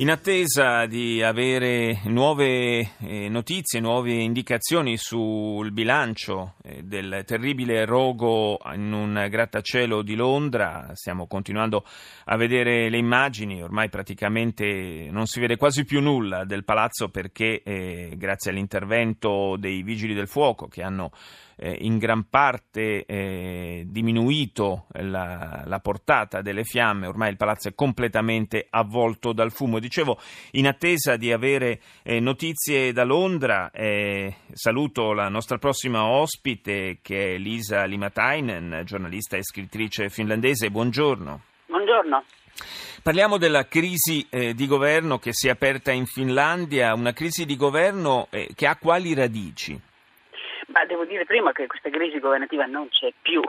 In attesa di avere nuove eh, notizie, nuove indicazioni sul bilancio eh, del terribile rogo in un grattacielo di Londra, stiamo continuando a vedere le immagini, ormai praticamente non si vede quasi più nulla del palazzo perché eh, grazie all'intervento dei vigili del fuoco che hanno eh, in gran parte eh, diminuito la, la, portata delle fiamme, ormai il palazzo è completamente avvolto dal fumo. Dicevo, in attesa di avere eh, notizie da Londra, eh, saluto la nostra prossima ospite che è Lisa Limatainen, giornalista e scrittrice finlandese. Buongiorno. Buongiorno. Parliamo della crisi eh, di governo che si è aperta in Finlandia, una crisi di governo eh, che ha quali radici? Ma devo dire prima che questa crisi governativa non c'è più,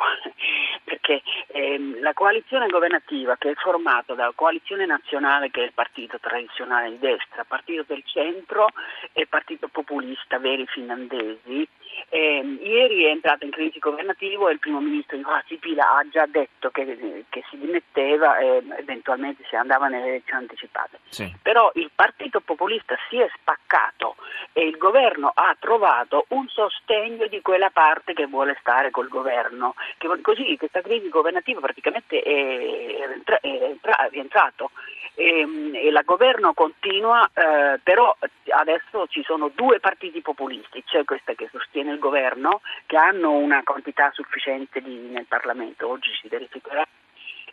perché ehm, la coalizione governativa che è formata dalla coalizione nazionale che è il partito tradizionale di destra, partito del centro e partito populista veri finlandesi, eh, ieri è entrato in crisi governativo e il primo ministro Juha Sipila ha già detto che, che si dimetteva e eventualmente si andava nelle elezioni anticipate. Sì. Però il partito populista si è spaccato e il governo ha trovato un sostegno di quella parte che vuole stare col governo. Che, così questa crisi governativa praticamente è, è, è, è rientrato e, e il governo continua, eh, però adesso ci sono due partiti populisti, c'è questa che sostiene il governo, che hanno una quantità sufficiente di, nel Parlamento, oggi si verificherà,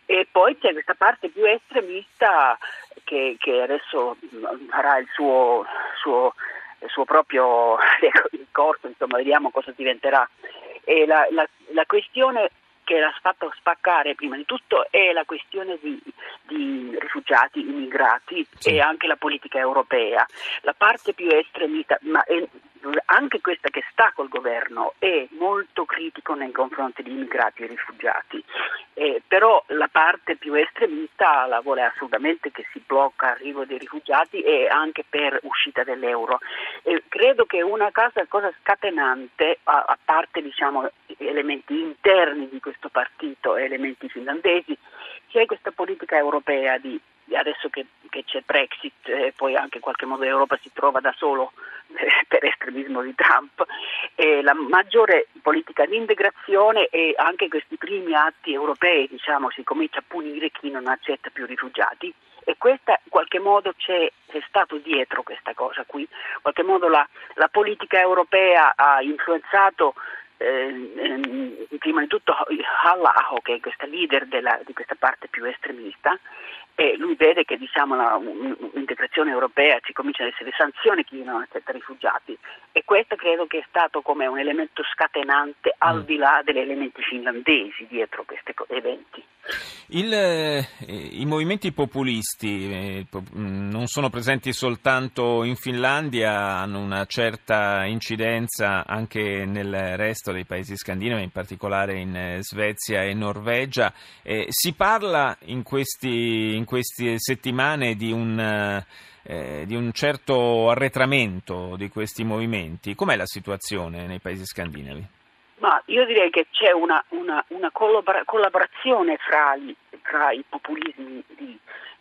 e poi c'è questa parte più estremista che, che adesso farà il suo, suo, il suo proprio corso, insomma vediamo cosa diventerà. La, la, la questione che l'ha fatto spaccare prima di tutto è la questione di, di rifugiati, immigrati sì. e anche la politica europea. La parte più estremista, ma anche questa che sta col governo è molto critico nei confronti di immigrati e rifugiati, eh, però la parte più estremista la vuole assolutamente che si blocca l'arrivo dei rifugiati e anche per uscita dell'euro. E credo che una cosa, cosa scatenante, a, a parte diciamo, elementi interni di questo partito e elementi finlandesi, c'è questa politica europea di adesso che, che c'è Brexit e poi anche in qualche modo l'Europa si trova da solo per estremismo di Trump, e la maggiore politica di integrazione e anche questi primi atti europei, diciamo, si comincia a punire chi non accetta più rifugiati. E questa in qualche modo c'è, c'è stato dietro questa cosa qui, in qualche modo la, la politica europea ha influenzato eh, prima di tutto Halla-aho che è questa leader della, di questa parte più estremista e lui vede che diciamo, l'integrazione europea ci cominciano ad essere sanzioni chi non accetta rifugiati e questo credo che è stato come un elemento scatenante al mm. di là degli elementi finlandesi dietro questi eventi. Il, eh, I movimenti populisti eh, mm, non sono presenti soltanto in Finlandia, hanno una certa incidenza anche nel resto dei paesi scandinavi, in particolare in eh, Svezia e Norvegia. Eh, si parla in, questi, in, queste settimane di un, eh, di un certo arretramento di questi movimenti. Com'è la situazione nei paesi scandinavi? Ma io direi che c'è una, una, una collaborazione fra, gli, i populismi di,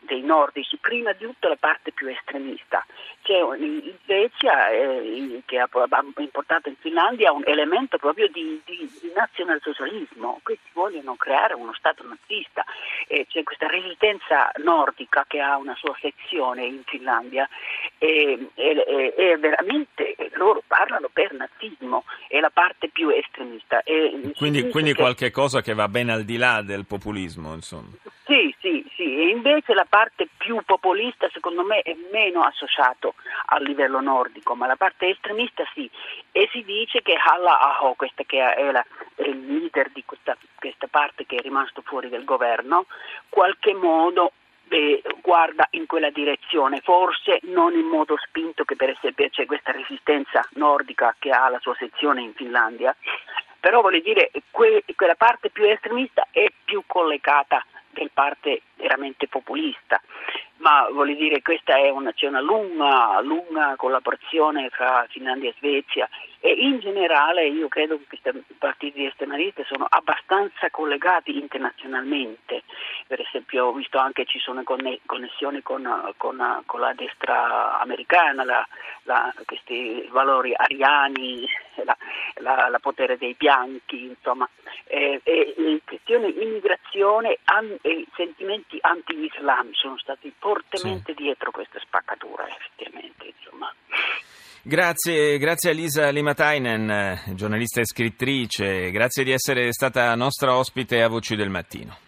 dei nordici, prima di tutto la parte più estremista. C'è in Svezia, eh, che ha importato in Finlandia, un elemento proprio di, di, di nazionalsocialismo. Questi vogliono creare uno Stato nazista. Eh, c'è questa resistenza nordica che ha una sua sezione in Finlandia e, e, e veramente loro parlano per nazismo, è la parte più estremista. quindi, quindi che... qualche cosa che va ben al di là del populismo, insomma. Sì, sì, sì, e invece la parte più populista secondo me è meno associato al livello nordico, ma la parte estremista sì, e si dice che Halla Aho, questa che è, la, è il leader di questa, questa parte che è rimasto fuori del governo, qualche modo eh, guarda in quella direzione, forse non in modo spinto che per esempio c'è questa resistenza nordica che ha la sua sezione in Finlandia, però voglio dire que- quella parte più estremista è più collegata del parte veramente populista. Ma voglio dire questa è una, c'è una lunga, lunga collaborazione tra Finlandia e Svezia e in generale io credo che questi partiti estremisti sono abbastanza collegati internazionalmente, per esempio ho visto anche che ci sono connessioni con, con, con la destra americana, la, la, questi valori ariani, la, la, la, potere dei bianchi, insomma, e, e, e questione immigrazione an, e sentimenti anti-islam sono stati fortemente sì. dietro questa spaccatura, effettivamente. Insomma. Grazie, grazie a Lisa Limatainen, giornalista e scrittrice, grazie di essere stata nostra ospite a Voci del Mattino.